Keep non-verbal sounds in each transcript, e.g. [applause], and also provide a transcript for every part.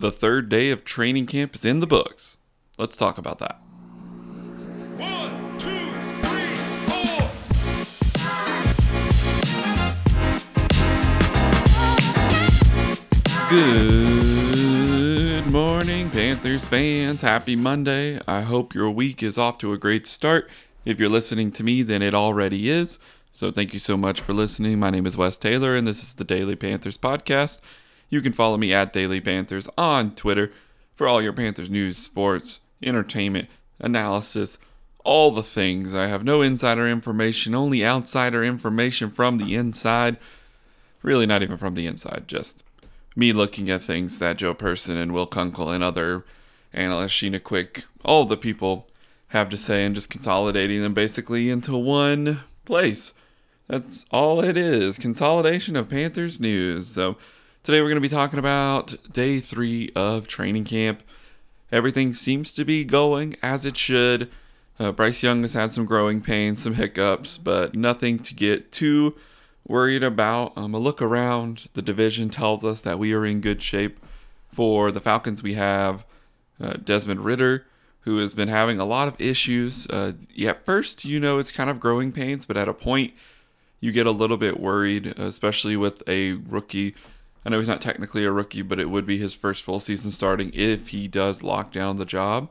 The third day of training camp is in the books. Let's talk about that. One, two, three, four. Good morning, Panthers fans. Happy Monday. I hope your week is off to a great start. If you're listening to me, then it already is. So thank you so much for listening. My name is Wes Taylor, and this is the Daily Panthers podcast. You can follow me at Daily Panthers on Twitter for all your Panthers news, sports, entertainment, analysis, all the things. I have no insider information, only outsider information from the inside. Really, not even from the inside, just me looking at things that Joe Person and Will Kunkel and other analysts, Sheena Quick, all the people have to say and just consolidating them basically into one place. That's all it is consolidation of Panthers news. So today we're going to be talking about day three of training camp. Everything seems to be going as it should. Uh, Bryce Young has had some growing pains, some hiccups, but nothing to get too worried about. Um, a look around the division tells us that we are in good shape. For the Falcons, we have uh, Desmond Ridder, who has been having a lot of issues. Uh, at first, you know, it's kind of growing pains, but at a point, you get a little bit worried, especially with a rookie. I know he's not technically a rookie, but it would be his first full season starting if he does lock down the job.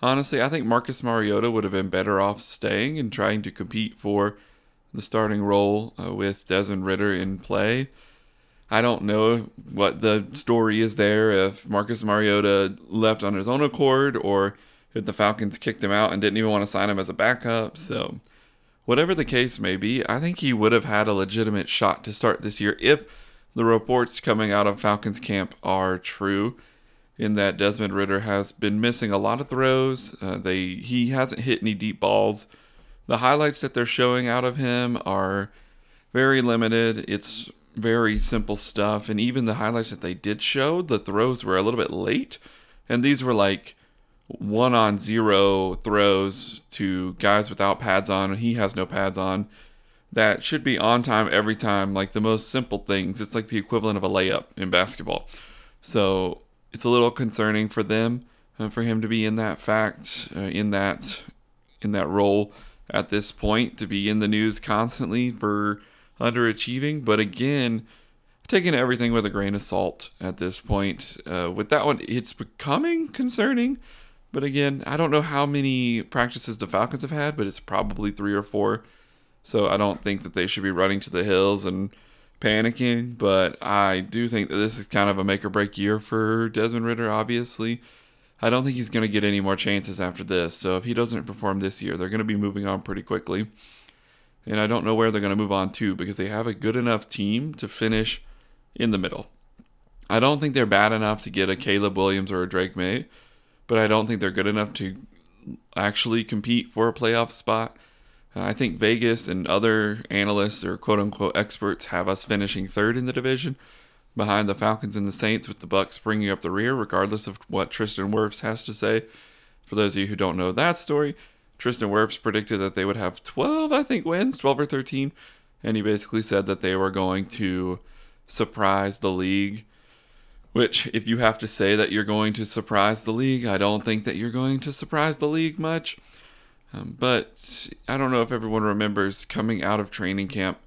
Honestly, I think Marcus Mariota would have been better off staying and trying to compete for the starting role uh, with Desmond Ridder in play. I don't know what the story is there if Marcus Mariota left on his own accord or if the Falcons kicked him out and didn't even want to sign him as a backup. So, whatever the case may be, I think he would have had a legitimate shot to start this year if the reports coming out of Falcons camp are true. In that Desmond Ridder has been missing a lot of throws. Uh, they he hasn't hit any deep balls the highlights that they're showing out of him are very limited. It's very simple stuff. And even the highlights that they did show, the throws were a little bit late. And these were like one on zero throws to guys without pads on. He has no pads on. That should be on time every time, like the most simple things. It's like the equivalent of a layup in basketball. So it's a little concerning for them, uh, for him to be in that fact, uh, in that, in that role at this point to be in the news constantly for underachieving. But again, taking everything with a grain of salt at this point. Uh, with that one, it's becoming concerning. But again, I don't know how many practices the Falcons have had, but it's probably three or four. So I don't think that they should be running to the hills and panicking. But I do think that this is kind of a make or break year for Desmond Ridder, obviously. I don't think he's going to get any more chances after this. So if he doesn't perform this year, they're going to be moving on pretty quickly. And I don't know where they're going to move on to because they have a good enough team to finish in the middle. I don't think they're bad enough to get a Caleb Williams or a Drake Maye, but I don't think they're good enough to actually compete for a playoff spot. Uh, I think Vegas and other analysts or quote unquote experts have us finishing third in the division behind the Falcons and the Saints with the Bucs bringing up the rear, regardless of what Tristan Wirfs has to say. For those of you who don't know that story, Tristan Wirfs predicted that they would have 12, I think, wins, 12 or 13, and he basically said that they were going to surprise the league. Which, if you have to say that you're going to surprise the league, I don't think that you're going to surprise the league much. Um, but I don't know if everyone remembers coming out of training camp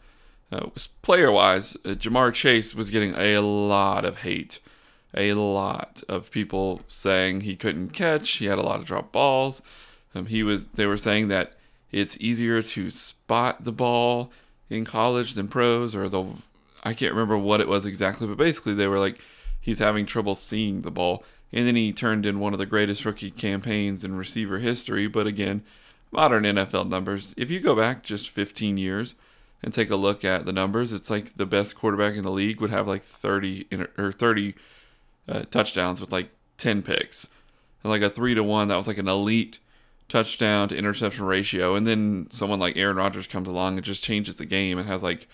uh, player wise, uh, Ja'Marr Chase was getting a lot of hate. A lot of people saying he couldn't catch. He had a lot of drop balls. Um, he was. They were saying that it's easier to spot the ball in college than pros, or the. I can't remember what it was exactly, but basically they were like, he's having trouble seeing the ball. And then he turned in one of the greatest rookie campaigns in receiver history. But again, modern NFL numbers. If you go back just 15 years, and take a look at the numbers, it's like the best quarterback in the league would have like 30 or 30 uh, touchdowns with like 10 picks. And like a 3 to 1 that was like an elite touchdown to interception ratio and then someone like Aaron Rodgers comes along and just changes the game and has like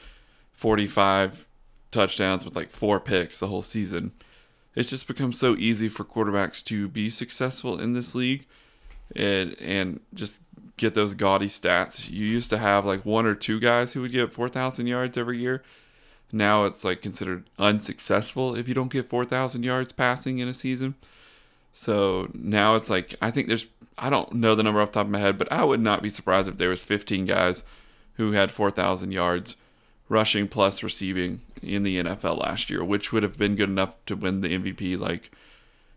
45 touchdowns with like 4 picks the whole season. It's just become so easy for quarterbacks to be successful in this league and and just get those gaudy stats. You used to have like one or two guys who would get 4,000 yards every year. now it's like considered unsuccessful if you don't get 4,000 yards passing in a season. So now it's like I think there's I don't know the number off the top of my head, but I would not be surprised if there was 15 guys who had 4,000 yards rushing plus receiving in the NFL last year, which would have been good enough to win the MVP like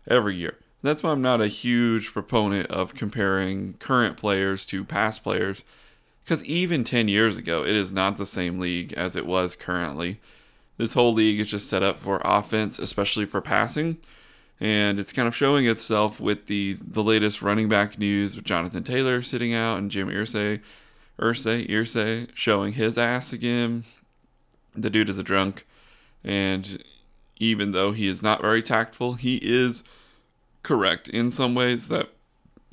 every year. That's why I'm not a huge proponent of comparing current players to past players because even 10 years ago, it is not the same league as it was currently. This whole league is just set up for offense, especially for passing. And it's kind of showing itself with the the latest running back news with Jonathan Taylor sitting out and Jim Irsay, Irsay, Irsay showing his ass again. The dude is a drunk. And even though he is not very tactful, he is correct in some ways that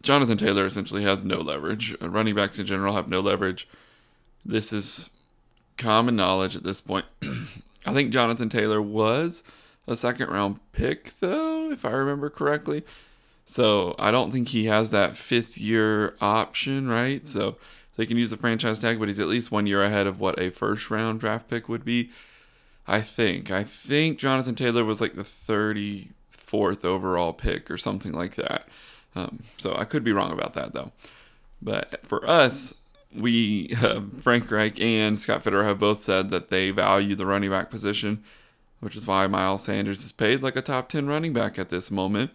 Jonathan Taylor essentially has no leverage. Uh, running backs in general have no leverage. This is common knowledge at this point. [clears throat] I think Jonathan Taylor was a second round pick, though, if I remember correctly. So I don't think he has that fifth year option, right? So they can use the franchise tag, but he's at least one year ahead of what a first round draft pick would be. I think. I think Jonathan Taylor was like the 34th overall pick or something like that. Um, so I could be wrong about that though. But for us, we [laughs] uh, Frank Reich and Scott Fitterer have both said that they value the running back position, which is why Miles Sanders is paid like a top 10 running back at this moment.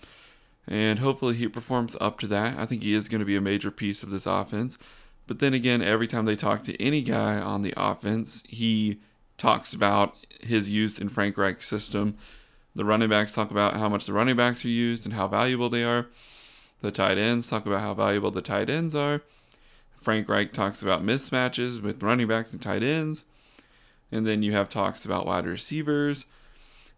And hopefully he performs up to that. I think he is going to be a major piece of this offense. But then again, every time they talk to any guy on the offense, he talks about his use in Frank Reich's system. The running backs talk about how much the running backs are used and how valuable they are. The tight ends talk about how valuable the tight ends are. Frank Reich talks about mismatches with running backs and tight ends. And then you have talks about wide receivers.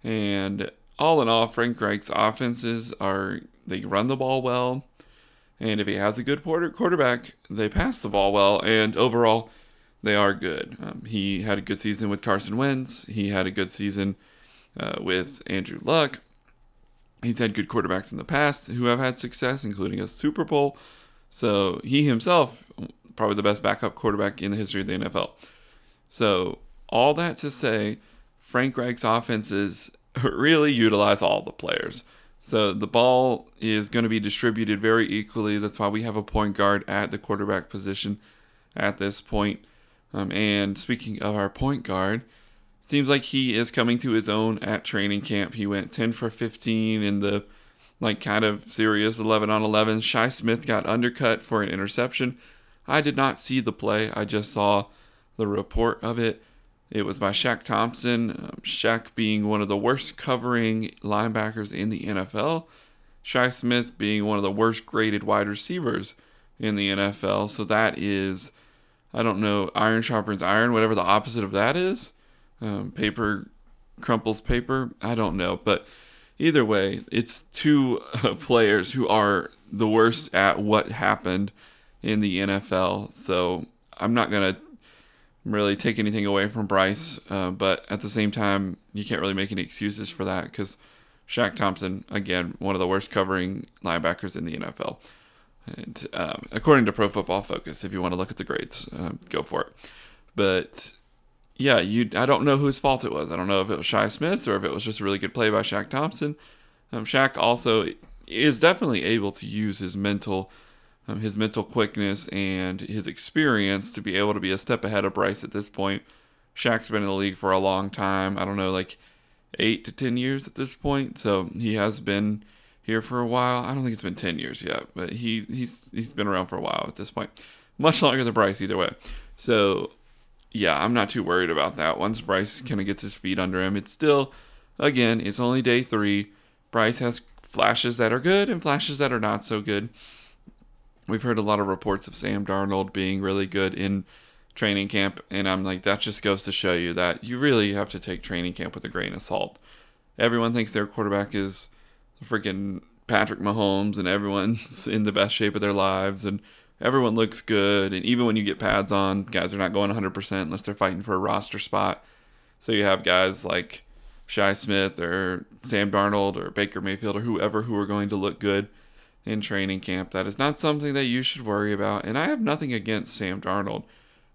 And all in all, Frank Reich's offenses are they run the ball well. And if he has a good quarterback, they pass the ball well. And overall, they are good. Um, he had a good season with Carson Wentz. He had a good season uh, with Andrew Luck. He's had good quarterbacks in the past who have had success, including a Super Bowl. So he himself, probably the best backup quarterback in the history of the NFL. So all that to say, Frank Reich's offenses [laughs] really utilize all the players. So the ball is going to be distributed very equally. That's why we have a point guard at the quarterback position at this point. Um, and speaking of our point guard, seems like he is coming to his own at training camp. He went 10 for 15 in the like kind of serious 11 on 11. Shi Smith got undercut for an interception. I did not see the play. I just saw the report of it. It was by Shaq Thompson. Um, Shaq being one of the worst covering linebackers in the NFL. Shi Smith being one of the worst graded wide receivers in the NFL. So that is, I don't know, iron sharpens iron, whatever the opposite of that is um, paper crumples paper. I don't know, but either way, it's two uh, [laughs] players who are the worst at what happened in the NFL. So I'm not gonna really take anything away from Bryce, uh, but at the same time, you can't really make any excuses for that because Shaq Thompson, again, one of the worst covering linebackers in the NFL. And um, according to Pro Football Focus, if you want to look at the grades, uh, go for it. But yeah, you I don't know whose fault it was. I don't know if it was Shi Smith's or if it was just a really good play by Shaq Thompson. Um, Shaq also is definitely able to use his mental um, his mental quickness and his experience to be able to be a step ahead of Bryce at this point. Shaq's been in the league for a long time. I don't know, like eight to ten years at this point. So he has been here for a while. I don't think it's been ten years yet, but he he's he's been around for a while at this point. Much longer than Bryce either way. So yeah, I'm not too worried about that. Once Bryce kind of gets his feet under him, it's still, again, it's only day three. Bryce has flashes that are good and flashes that are not so good. We've heard a lot of reports of Sam Darnold being really good in training camp, and I'm like, that just goes to show you that you really have to take training camp with a grain of salt. Everyone thinks their quarterback is freaking Patrick Mahomes, and everyone's [laughs] in the best shape of their lives, and everyone looks good. And even when you get pads on, guys are not going 100% unless they're fighting for a roster spot. So you have guys like Shi Smith or Sam Darnold or Baker Mayfield or whoever who are going to look good in training camp. That is not something that you should worry about. And I have nothing against Sam Darnold.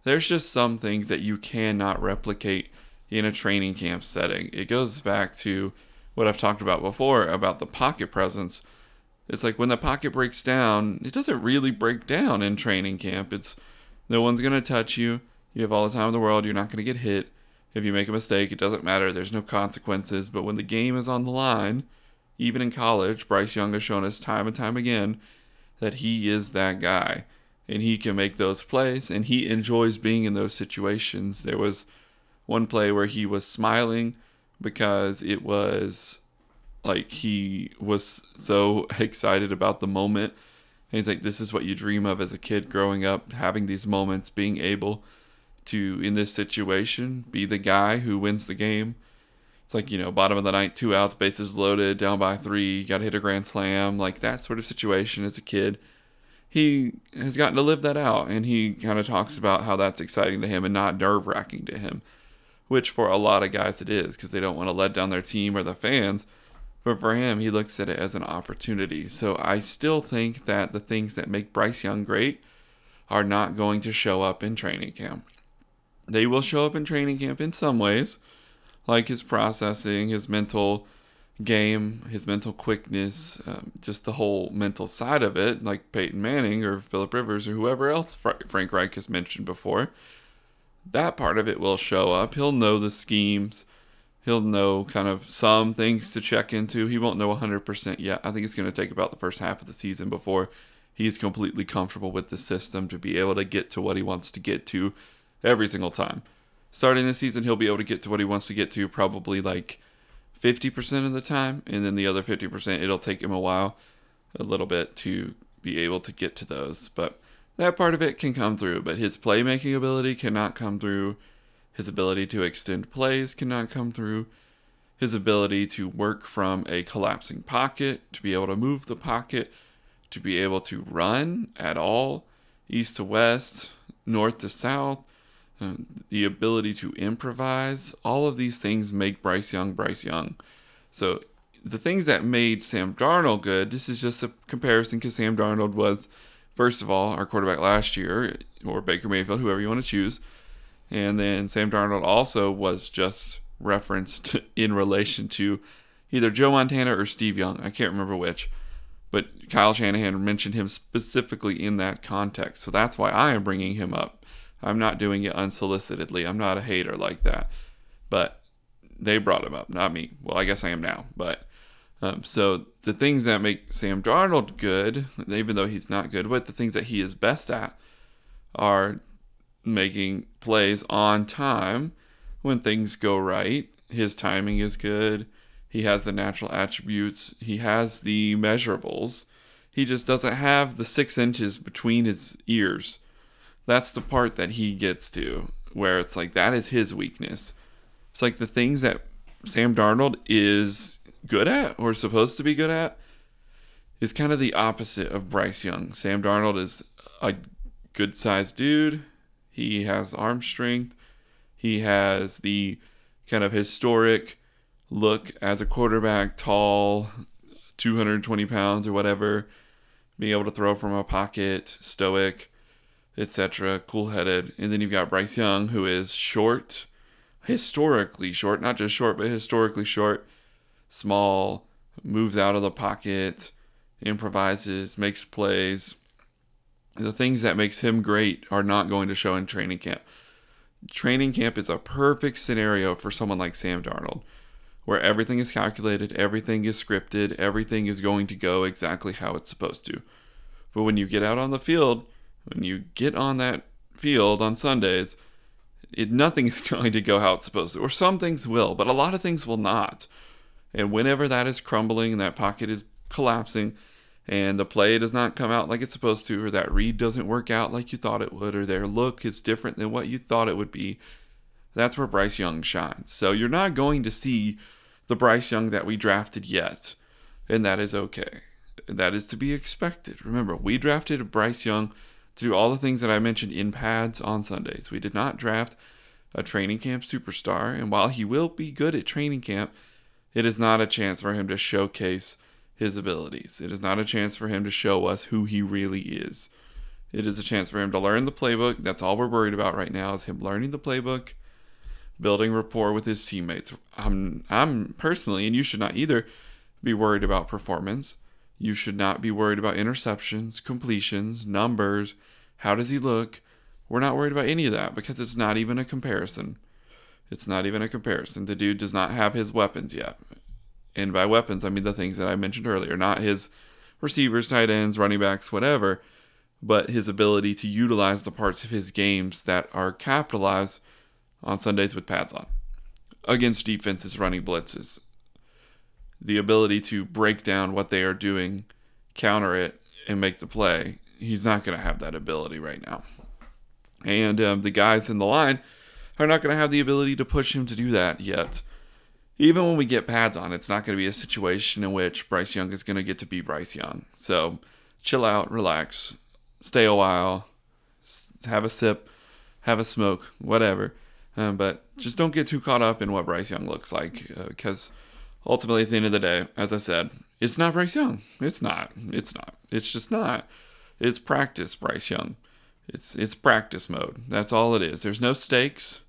There's just some things that you cannot replicate in a training camp setting. It goes back to what I've talked about before about the pocket presence. It's like when the pocket breaks down, it doesn't really break down in training camp. It's no one's going to touch you. You have all the time in the world. You're not going to get hit. If you make a mistake, it doesn't matter. There's no consequences. But when the game is on the line, even in college, Bryce Young has shown us time and time again that he is that guy and he can make those plays and he enjoys being in those situations. There was one play where he was smiling because it was like he was so excited about the moment. He's like, This is what you dream of as a kid growing up, having these moments, being able to, in this situation, be the guy who wins the game. It's like, you know, bottom of the ninth, two outs, bases loaded, down by three, got to hit a grand slam, like that sort of situation as a kid. He has gotten to live that out, and he kind of talks about how that's exciting to him and not nerve wracking to him, which for a lot of guys it is because they don't want to let down their team or the fans. But for him, he looks at it as an opportunity. So I still think that the things that make Bryce Young great are not going to show up in training camp. They will show up in training camp in some ways, like his processing, his mental game, his mental quickness, um, just the whole mental side of it, like Peyton Manning or Philip Rivers or whoever else Frank Reich has mentioned before. That part of it will show up. He'll know the schemes. He'll know kind of some things to check into. He won't know 100% yet. I think it's going to take about the first half of the season before he's completely comfortable with the system to be able to get to what he wants to get to every single time. Starting the season, he'll be able to get to what he wants to get to probably like 50% of the time, and then the other 50%, it'll take him a while, a little bit to be able to get to those. But that part of it can come through, but his playmaking ability cannot come through. His ability to extend plays cannot come through. His ability to work from a collapsing pocket, to be able to move the pocket, to be able to run at all, east to west, north to south, um, the ability to improvise, all of these things make Bryce Young Bryce Young. So the things that made Sam Darnold good, this is just a comparison because Sam Darnold was, first of all, our quarterback last year, or Baker Mayfield, whoever you want to choose. And then Sam Darnold also was just referenced [laughs] in relation to either Joe Montana or Steve Young. I can't remember which. But Kyle Shanahan mentioned him specifically in that context. So that's why I am bringing him up. I'm not doing it unsolicitedly. I'm not a hater like that. But they brought him up, not me. Well, I guess I am now. But um, so the things that make Sam Darnold good, even though he's not good, but the things that he is best at are making plays on time when things go right. His timing is good. He has the natural attributes. He has the measurables. He just doesn't have the six inches between his ears that's the part that he gets to where it's like that is his weakness. It's like the things that Sam Darnold is good at or supposed to be good at is kind of the opposite of Bryce Young. Sam Darnold is a good sized dude. He has arm strength. He has the kind of historic look as a quarterback, tall, 220 pounds or whatever, being able to throw from a pocket, stoic etc. Cool headed. And then you've got Bryce Young, who is short, historically short, not just short, but historically short, small, moves out of the pocket, improvises, makes plays. The things that makes him great are not going to show in training camp. Training camp is a perfect scenario for someone like Sam Darnold, where everything is calculated, everything is scripted, everything is going to go exactly how it's supposed to. But when you get out on the field, when you get on that field on Sundays, it, nothing's [laughs] going to go how it's supposed to, or some things will, but a lot of things will not. And whenever that is crumbling that pocket is collapsing, and the play does not come out like it's supposed to, or that read doesn't work out like you thought it would, or their look is different than what you thought it would be, that's where Bryce Young shines. So you're not going to see the Bryce Young that we drafted yet, and that is okay. That is to be expected. Remember, we drafted Bryce Young to do all the things that I mentioned in pads on Sundays. We did not draft a training camp superstar, and while he will be good at training camp, it is not a chance for him to showcase his abilities. It is not a chance for him to show us who he really is. It is a chance for him to learn the playbook. That's all we're worried about right now is him learning the playbook, building rapport with his teammates. I'm I'm personally, and you should not either, be worried about performance. You should not be worried about interceptions, completions, numbers. How does he look? We're not worried about any of that because it's not even a comparison. It's not even a comparison. The dude does not have his weapons yet. And by weapons, I mean the things that I mentioned earlier, not his receivers, tight ends, running backs, whatever, but his ability to utilize the parts of his games that are capitalized on Sundays with pads on against defenses running blitzes. The ability to break down what they are doing, counter it, and make the play. He's not going to have that ability right now. And um, the guys in the line are not going to have the ability to push him to do that yet. Even when we get pads on, it's not going to be a situation in which Bryce Young is going to get to be Bryce Young. So chill out, relax, stay a while, have a sip, have a smoke, whatever. Um, but just don't get too caught up in what Bryce Young looks like because uh, ultimately, at the end of the day, as I said, it's not Bryce Young. It's not. It's not. It's just not. It's practice, Bryce Young. It's it's practice mode. That's all it is. There's no stakes,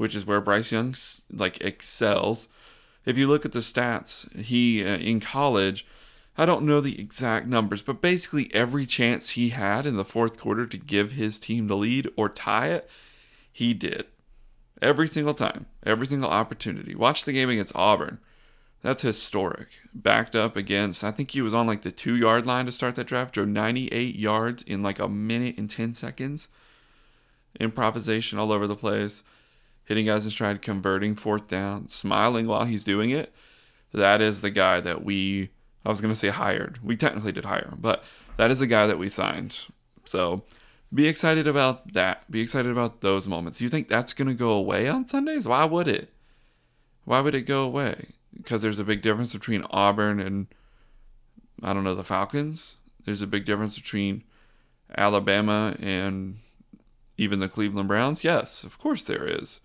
which is where Bryce Young like excels. If you look at the stats, he uh, in college, I don't know the exact numbers, but basically every chance he had in the fourth quarter to give his team the lead or tie it, he did. Every single time, every single opportunity. Watch the game against Auburn. That's historic. Backed up against, I think he was on like the two yard line to start that drive, drove 98 yards in like a minute and 10 seconds. Improvisation all over the place, hitting guys in stride, converting fourth down, smiling while he's doing it. That is the guy that we, I was going to say hired. We technically did hire but that is the guy that we signed. So be excited about that. Be excited about those moments. You think that's going to go away on Sundays? Why would it? Why would it go away? because there's a big difference between Auburn and I don't know the Falcons. There's a big difference between Alabama and even the Cleveland Browns. Yes, of course there is.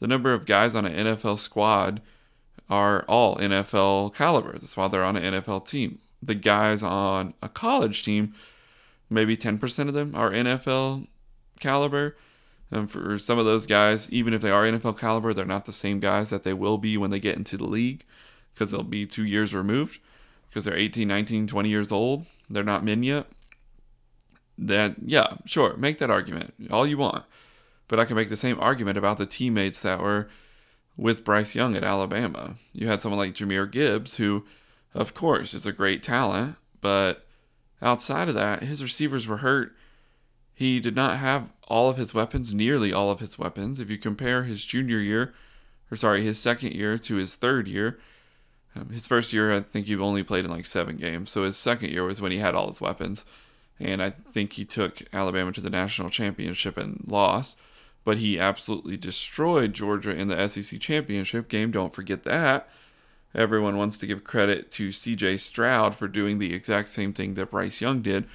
The number of guys on an NFL squad are all NFL caliber. That's why they're on an NFL team. The guys on a college team, maybe 10% of them are NFL caliber and for some of those guys, even if they are NFL caliber, they're not the same guys that they will be when they get into the league because they'll be two years removed because they're 18, 19, 20 years old. They're not men yet. That, yeah, sure, make that argument all you want. But I can make the same argument about the teammates that were with Bryce Young at Alabama. You had someone like Jahmyr Gibbs, who, of course, is a great talent, but outside of that, his receivers were hurt he did not have all of his weapons, nearly all of his weapons. If you compare his junior year, or sorry, his second year to his third year, um, his first year, I think he only played in like seven games. So his second year was when he had all his weapons. And I think he took Alabama to the national championship and lost. But he absolutely destroyed Georgia in the SEC championship game. Don't forget that. Everyone wants to give credit to CJ Stroud for doing the exact same thing that Bryce Young did.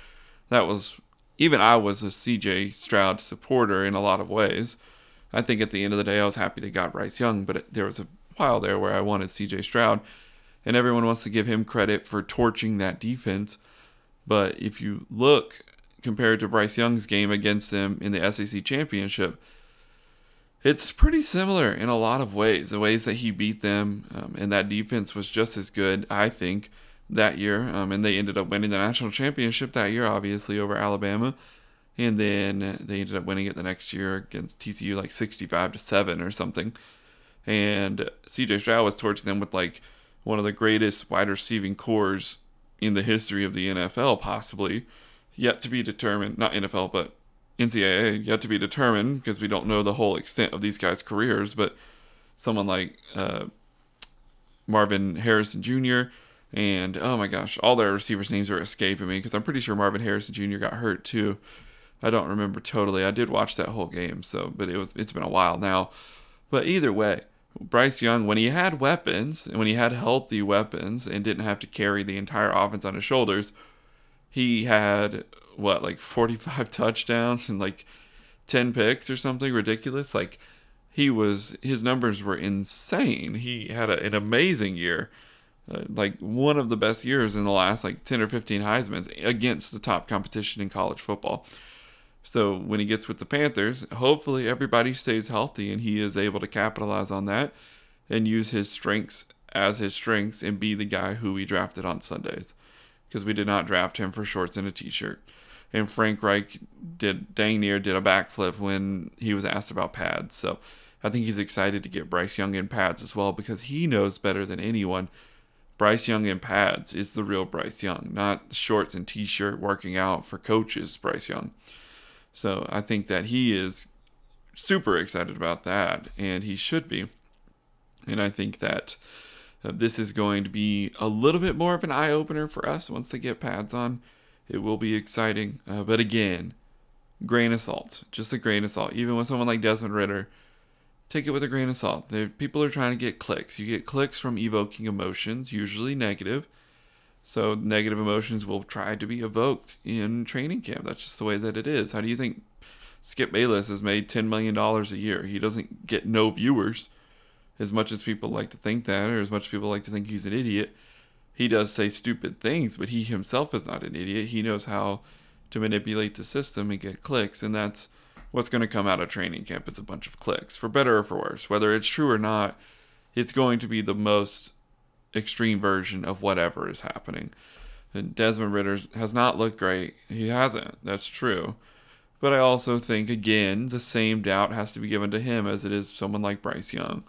That was even I was a CJ Stroud supporter in a lot of ways. I think at the end of the day, I was happy they got Bryce Young, but there was a while there where I wanted CJ Stroud, and everyone wants to give him credit for torching that defense. But if you look compared to Bryce Young's game against them in the SEC championship, it's pretty similar in a lot of ways. The ways that he beat them, um, and that defense was just as good, I think, that year, um, and they ended up winning the national championship that year, obviously over Alabama, and then they ended up winning it the next year against TCU, like sixty-five to seven or something. And CJ Stroud was torching them with like one of the greatest wide receiving cores in the history of the NFL, possibly yet to be determined. Not NFL, but NCAA, yet to be determined because we don't know the whole extent of these guys' careers. But someone like uh, Marvin Harrison Jr and oh my gosh, all their receivers' names are escaping me because I'm pretty sure Marvin Harrison Jr. got hurt too. I don't remember totally. I did watch that whole game, so but it was it's been a while now. But either way, Bryce Young, when he had weapons and when he had healthy weapons and didn't have to carry the entire offense on his shoulders, he had what like 45 [laughs] touchdowns and like 10 picks or something ridiculous. Like he was his numbers were insane. He had a, an amazing year uh, like one of the best years in the last like 10 or 15 Heisman's against the top competition in college football. So when he gets with the Panthers, hopefully everybody stays healthy and he is able to capitalize on that and use his strengths as his strengths and be the guy who we drafted on Sundays. Because we did not draft him for shorts and a t shirt. And Frank Reich did dang near did a backflip when he was asked about pads. So I think he's excited to get Bryce Young in pads as well because he knows better than anyone. Bryce Young in pads is the real Bryce Young, not shorts and t shirt working out for coaches, Bryce Young. So I think that he is super excited about that, and he should be. And I think that uh, this is going to be a little bit more of an eye opener for us once they get pads on. It will be exciting. Uh, but again, grain of salt, just a grain of salt. Even with someone like Desmond Ridder, take it with a grain of salt. There, people are trying to get clicks. You get clicks from evoking emotions, usually negative. So negative emotions will try to be evoked in training camp. That's just the way that it is. How do you think Skip Bayless has made $10 million a year? He doesn't get no viewers as much as people like to think that, or as much as people like to think he's an idiot. He does say stupid things, but he himself is not an idiot. He knows how to manipulate the system and get clicks, and that's what's going to come out of training camp is a bunch of clicks, for better or for worse. Whether it's true or not, it's going to be the most extreme version of whatever is happening. And Desmond Ridder has not looked great. He hasn't. That's true. But I also think, again, the same doubt has to be given to him as it is someone like Bryce Young.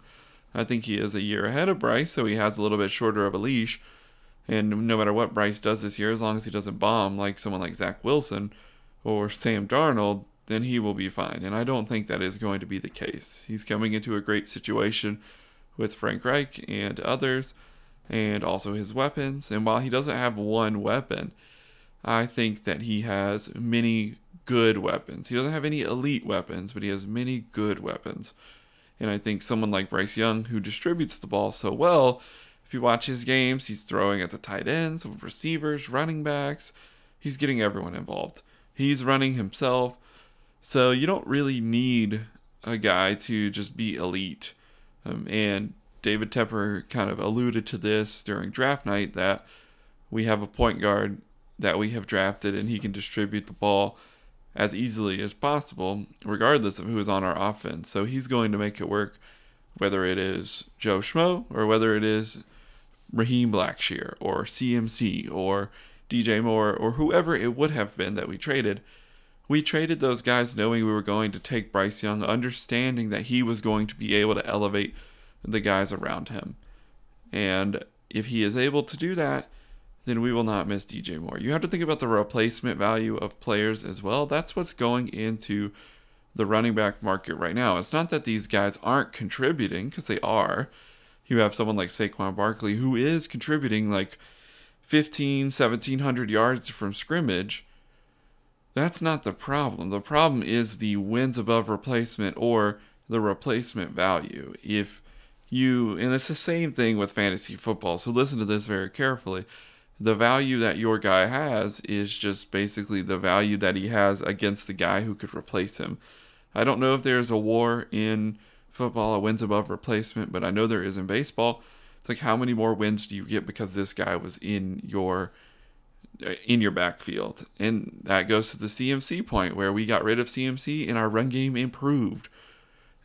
I think he is a year ahead of Bryce, so he has a little bit shorter of a leash. And no matter what Bryce does this year, as long as he doesn't bomb like someone like Zach Wilson or Sam Darnold, then he will be fine. And I don't think that is going to be the case. He's coming into a great situation with Frank Reich and others and also his weapons. And while he doesn't have one weapon, I think that he has many good weapons. He doesn't have any elite weapons, but he has many good weapons. And I think someone like Bryce Young, who distributes the ball so well, if you watch his games, he's throwing at the tight ends, receivers, running backs. He's getting everyone involved. He's running himself. So you don't really need a guy to just be elite. Um, and David Tepper kind of alluded to this during draft night that we have a point guard that we have drafted and he can distribute the ball as easily as possible, regardless of who is on our offense. So he's going to make it work, whether it is Joe Schmo or whether it is Raheem Blackshear or CMC or DJ Moore or whoever it would have been that we traded. We traded those guys knowing we were going to take Bryce Young, understanding that he was going to be able to elevate the guys around him. And if he is able to do that, then we will not miss DJ Moore. You have to think about the replacement value of players as well. That's what's going into the running back market right now. It's not that these guys aren't contributing, because they are. You have someone like Saquon Barkley who is contributing like 15, 1700 yards from scrimmage. That's not the problem. The problem is the wins above replacement or the replacement value. If you, and it's the same thing with fantasy football, so listen to this very carefully the value that your guy has is just basically the value that he has against the guy who could replace him. I don't know if there's a war in football, a wins above replacement, but I know there is in baseball. It's like how many more wins do you get because this guy was in your uh, in your backfield? And that goes to the CMC point where we got rid of CMC and our run game improved.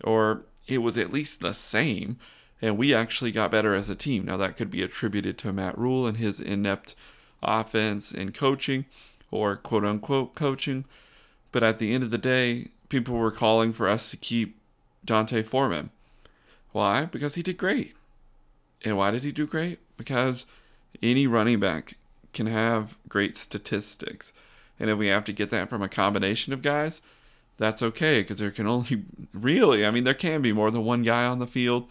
Or it was at least the same and we actually got better as a team. Now, that could be attributed to Matt Rhule and his inept offense and coaching, or quote unquote coaching. But at the end of the day, people were calling for us to keep D'Onta Foreman. Why? Because he did great. And why did he do great? Because any running back can have great statistics. And if we have to get that from a combination of guys, that's okay because there can only [laughs] really, I mean, there can be more than one guy on the field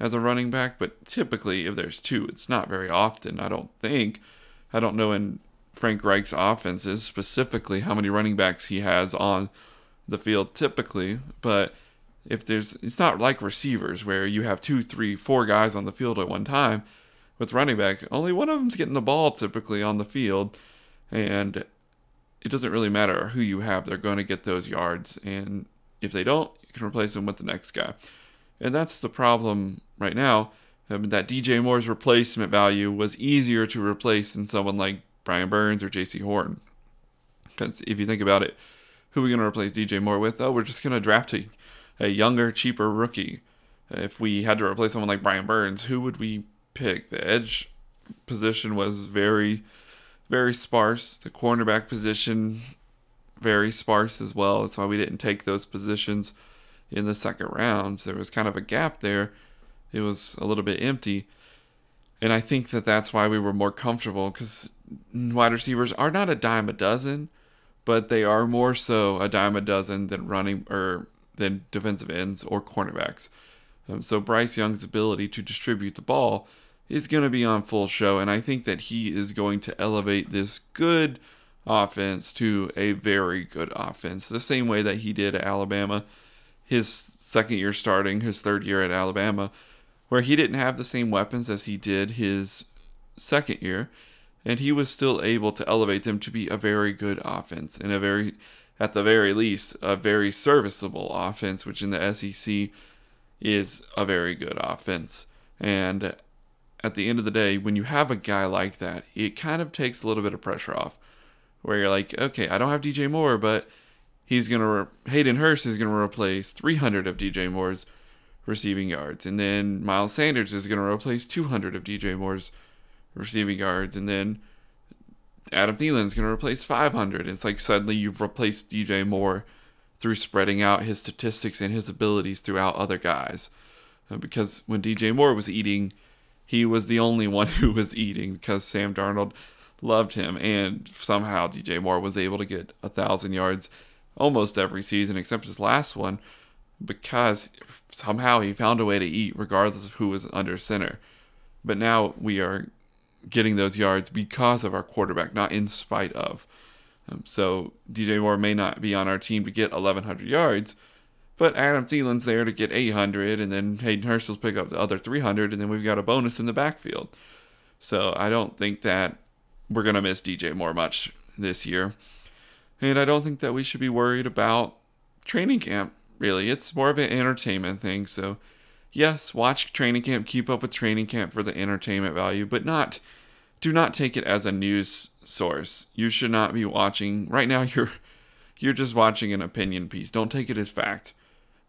as a running back, but typically if there's two, it's not very often, I don't think. I don't know in Frank Reich's offenses specifically how many running backs he has on the field typically, but if there's it's not like receivers where you have two, three, four guys on the field at one time. With running back, only one of them's getting the ball typically on the field, and it doesn't really matter who you have; they're going to get those yards, and if they don't, you can replace them with the next guy. And that's the problem right now. Um, that DJ Moore's replacement value was easier to replace than someone like Brian Burns or Jaycee Horn. Because if you think about it, who are we going to replace DJ Moore with? Oh, we're just going to draft a, a younger, cheaper rookie. If we had to replace someone like Brian Burns, who would we pick? The edge position was very, very sparse. The cornerback position, very sparse as well. That's why we didn't take those positions in the second round. There was kind of a gap there. It was a little bit empty. And I think that that's why we were more comfortable because wide receivers are not a dime a dozen, but they are more so a dime a dozen than running or than defensive ends or cornerbacks. Um, so Bryce Young's ability to distribute the ball is going to be on full show, and I think that he is going to elevate this good offense to a very good offense, the same way that he did at Alabama, his second year starting, his third year at Alabama, where he didn't have the same weapons as he did his second year, and he was still able to elevate them to be a very good offense and a very, at the very least, a very serviceable offense, which in the SEC is a very good offense. And at the end of the day, when you have a guy like that, it kind of takes a little bit of pressure off. Where you're like, okay, I don't have DJ Moore, but he's gonna re- Hayden Hurst is gonna replace 300 of DJ Moore's receiving yards, and then Miles Sanders is gonna replace 200 of DJ Moore's receiving yards, and then Adam Thielen is gonna replace 500. It's like suddenly you've replaced DJ Moore through spreading out his statistics and his abilities throughout other guys. Uh, because when DJ Moore was eating, he was the only one [laughs] who was eating because Sam Darnold loved him, and somehow DJ Moore was able to get a thousand yards almost every season except his last one because somehow he found a way to eat regardless of who was under center. But now we are getting those yards because of our quarterback, not in spite of. Um, so DJ Moore may not be on our team to get 1,100 yards, but Adam Thielen's there to get 800, and then Hayden Hurst will pick up the other 300, and then we've got a bonus in the backfield. So I don't think that we're going to miss DJ Moore much this year. And I don't think that we should be worried about training camp, really. It's more of an entertainment thing. So, yes, watch training camp, keep up with training camp for the entertainment value, but not do not take it as a news source. You should not be watching right now [laughs] you're you're just watching an opinion piece. Don't take it as fact.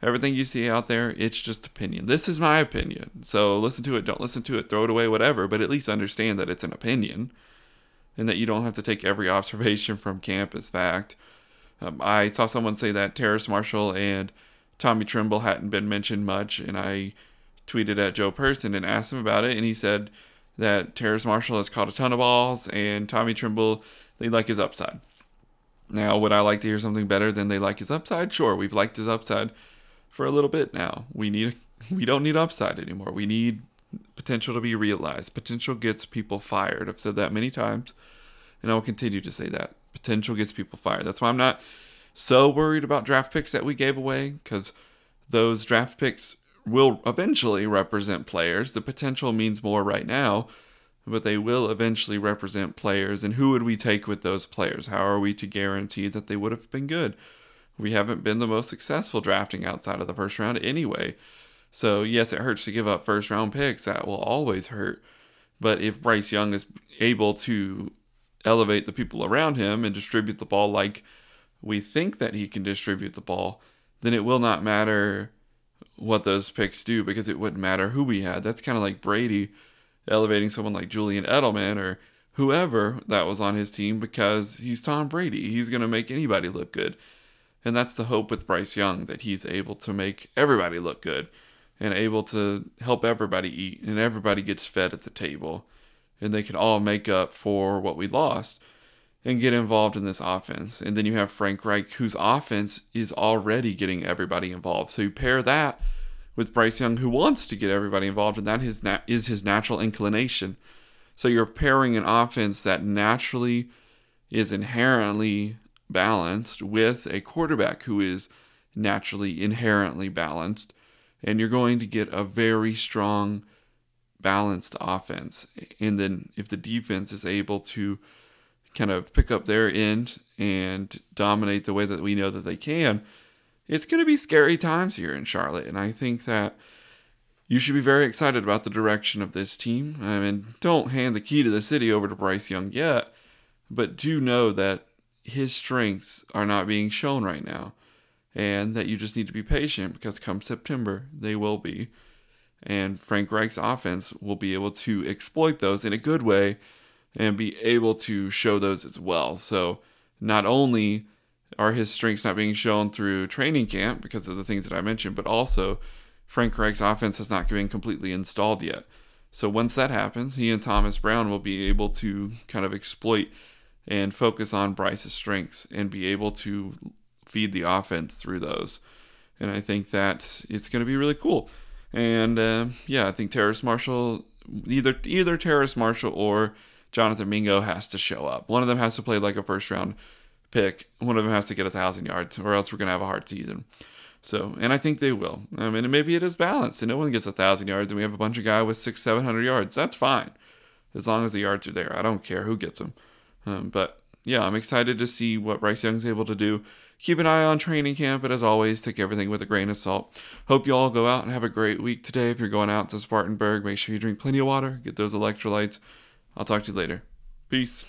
Everything you see out there, it's just opinion. This is my opinion. So listen to it, don't listen to it, throw it away, whatever, but at least understand that it's an opinion and that you don't have to take every [laughs] observation from camp as fact. Um, I saw someone say that Terrace Marshall and Tommy Tremble hadn't been mentioned much, and I tweeted at Joe Person and asked him about it, and he said that Terrace Marshall has caught a ton of balls, and Tommy Tremble they like his upside. Now, would I like to hear something better than they like his upside? Sure, we've liked his upside for a little bit now. We need [laughs] we don't need upside anymore. We need potential to be realized. Potential gets people fired. I've said that many times, and I will continue to say that. Potential gets people fired. That's why I'm not so worried about draft picks that we gave away because those draft picks will eventually represent players. The potential means more right now, but they will eventually represent players. And who would we take with those players? How are we to guarantee that they would have been good? We haven't been the most successful drafting outside of the first round anyway. So, yes, it hurts to give up first round picks. That will always hurt. But if Bryce Young is able to elevate the people around him and distribute the ball like we think that he can distribute the ball, then it will not matter what those picks do because it wouldn't matter who we had. That's kind of like Brady elevating someone like Julian Edelman or whoever that was on his team because he's Tom Brady. He's going to make anybody look good. And that's the hope with Bryce Young that he's able to make everybody look good and able to help everybody eat and everybody gets fed at the table and they can all make up for what we lost and get involved in this offense. And then you have Frank Reich, whose offense is already getting everybody involved. So you pair that with Bryce Young, who wants to get everybody involved, and that is, nat- is his natural inclination. So you're pairing an offense that naturally is inherently balanced with a quarterback who is naturally inherently balanced, and you're going to get a very strong, balanced offense. And then if the defense is able to kind of pick up their end and dominate the way that we know that they can, it's going to be scary times here in Charlotte. And I think that you should be very excited about the direction of this team. I mean, don't hand the key to the city over to Bryce Young yet, but do know that his strengths are not being shown right now, and that you just need to be patient because come September, they will be. And Frank Reich's offense will be able to exploit those in a good way and be able to show those as well. So, not only are his strengths not being shown through training camp because of the things that I mentioned, but also Frank Reich's offense has not been completely installed yet. So once that happens, he and Thomas Brown will be able to kind of exploit and focus on Bryce's strengths and be able to feed the offense through those. And I think that it's going to be really cool. And uh, yeah, I think Terrace Marshall, either either Terrace Marshall or Jonathan Mingo has to show up. One of them has to play like a first round pick. One of them has to get a thousand yards, or else we're gonna have a hard season. So, and I think they will. I mean, maybe it is balanced, and no one gets a thousand yards, and we have a bunch of guy with six, seven hundred yards. That's fine, as long as the yards are there. I don't care who gets them. Um, but yeah, I'm excited to see what Bryce Young's able to do. Keep an eye on training camp, but as always, take everything with a grain of salt. Hope you all go out and have a great week today. If you're going out to Spartanburg, make sure you drink plenty of water, get those electrolytes. I'll talk to you later. Peace.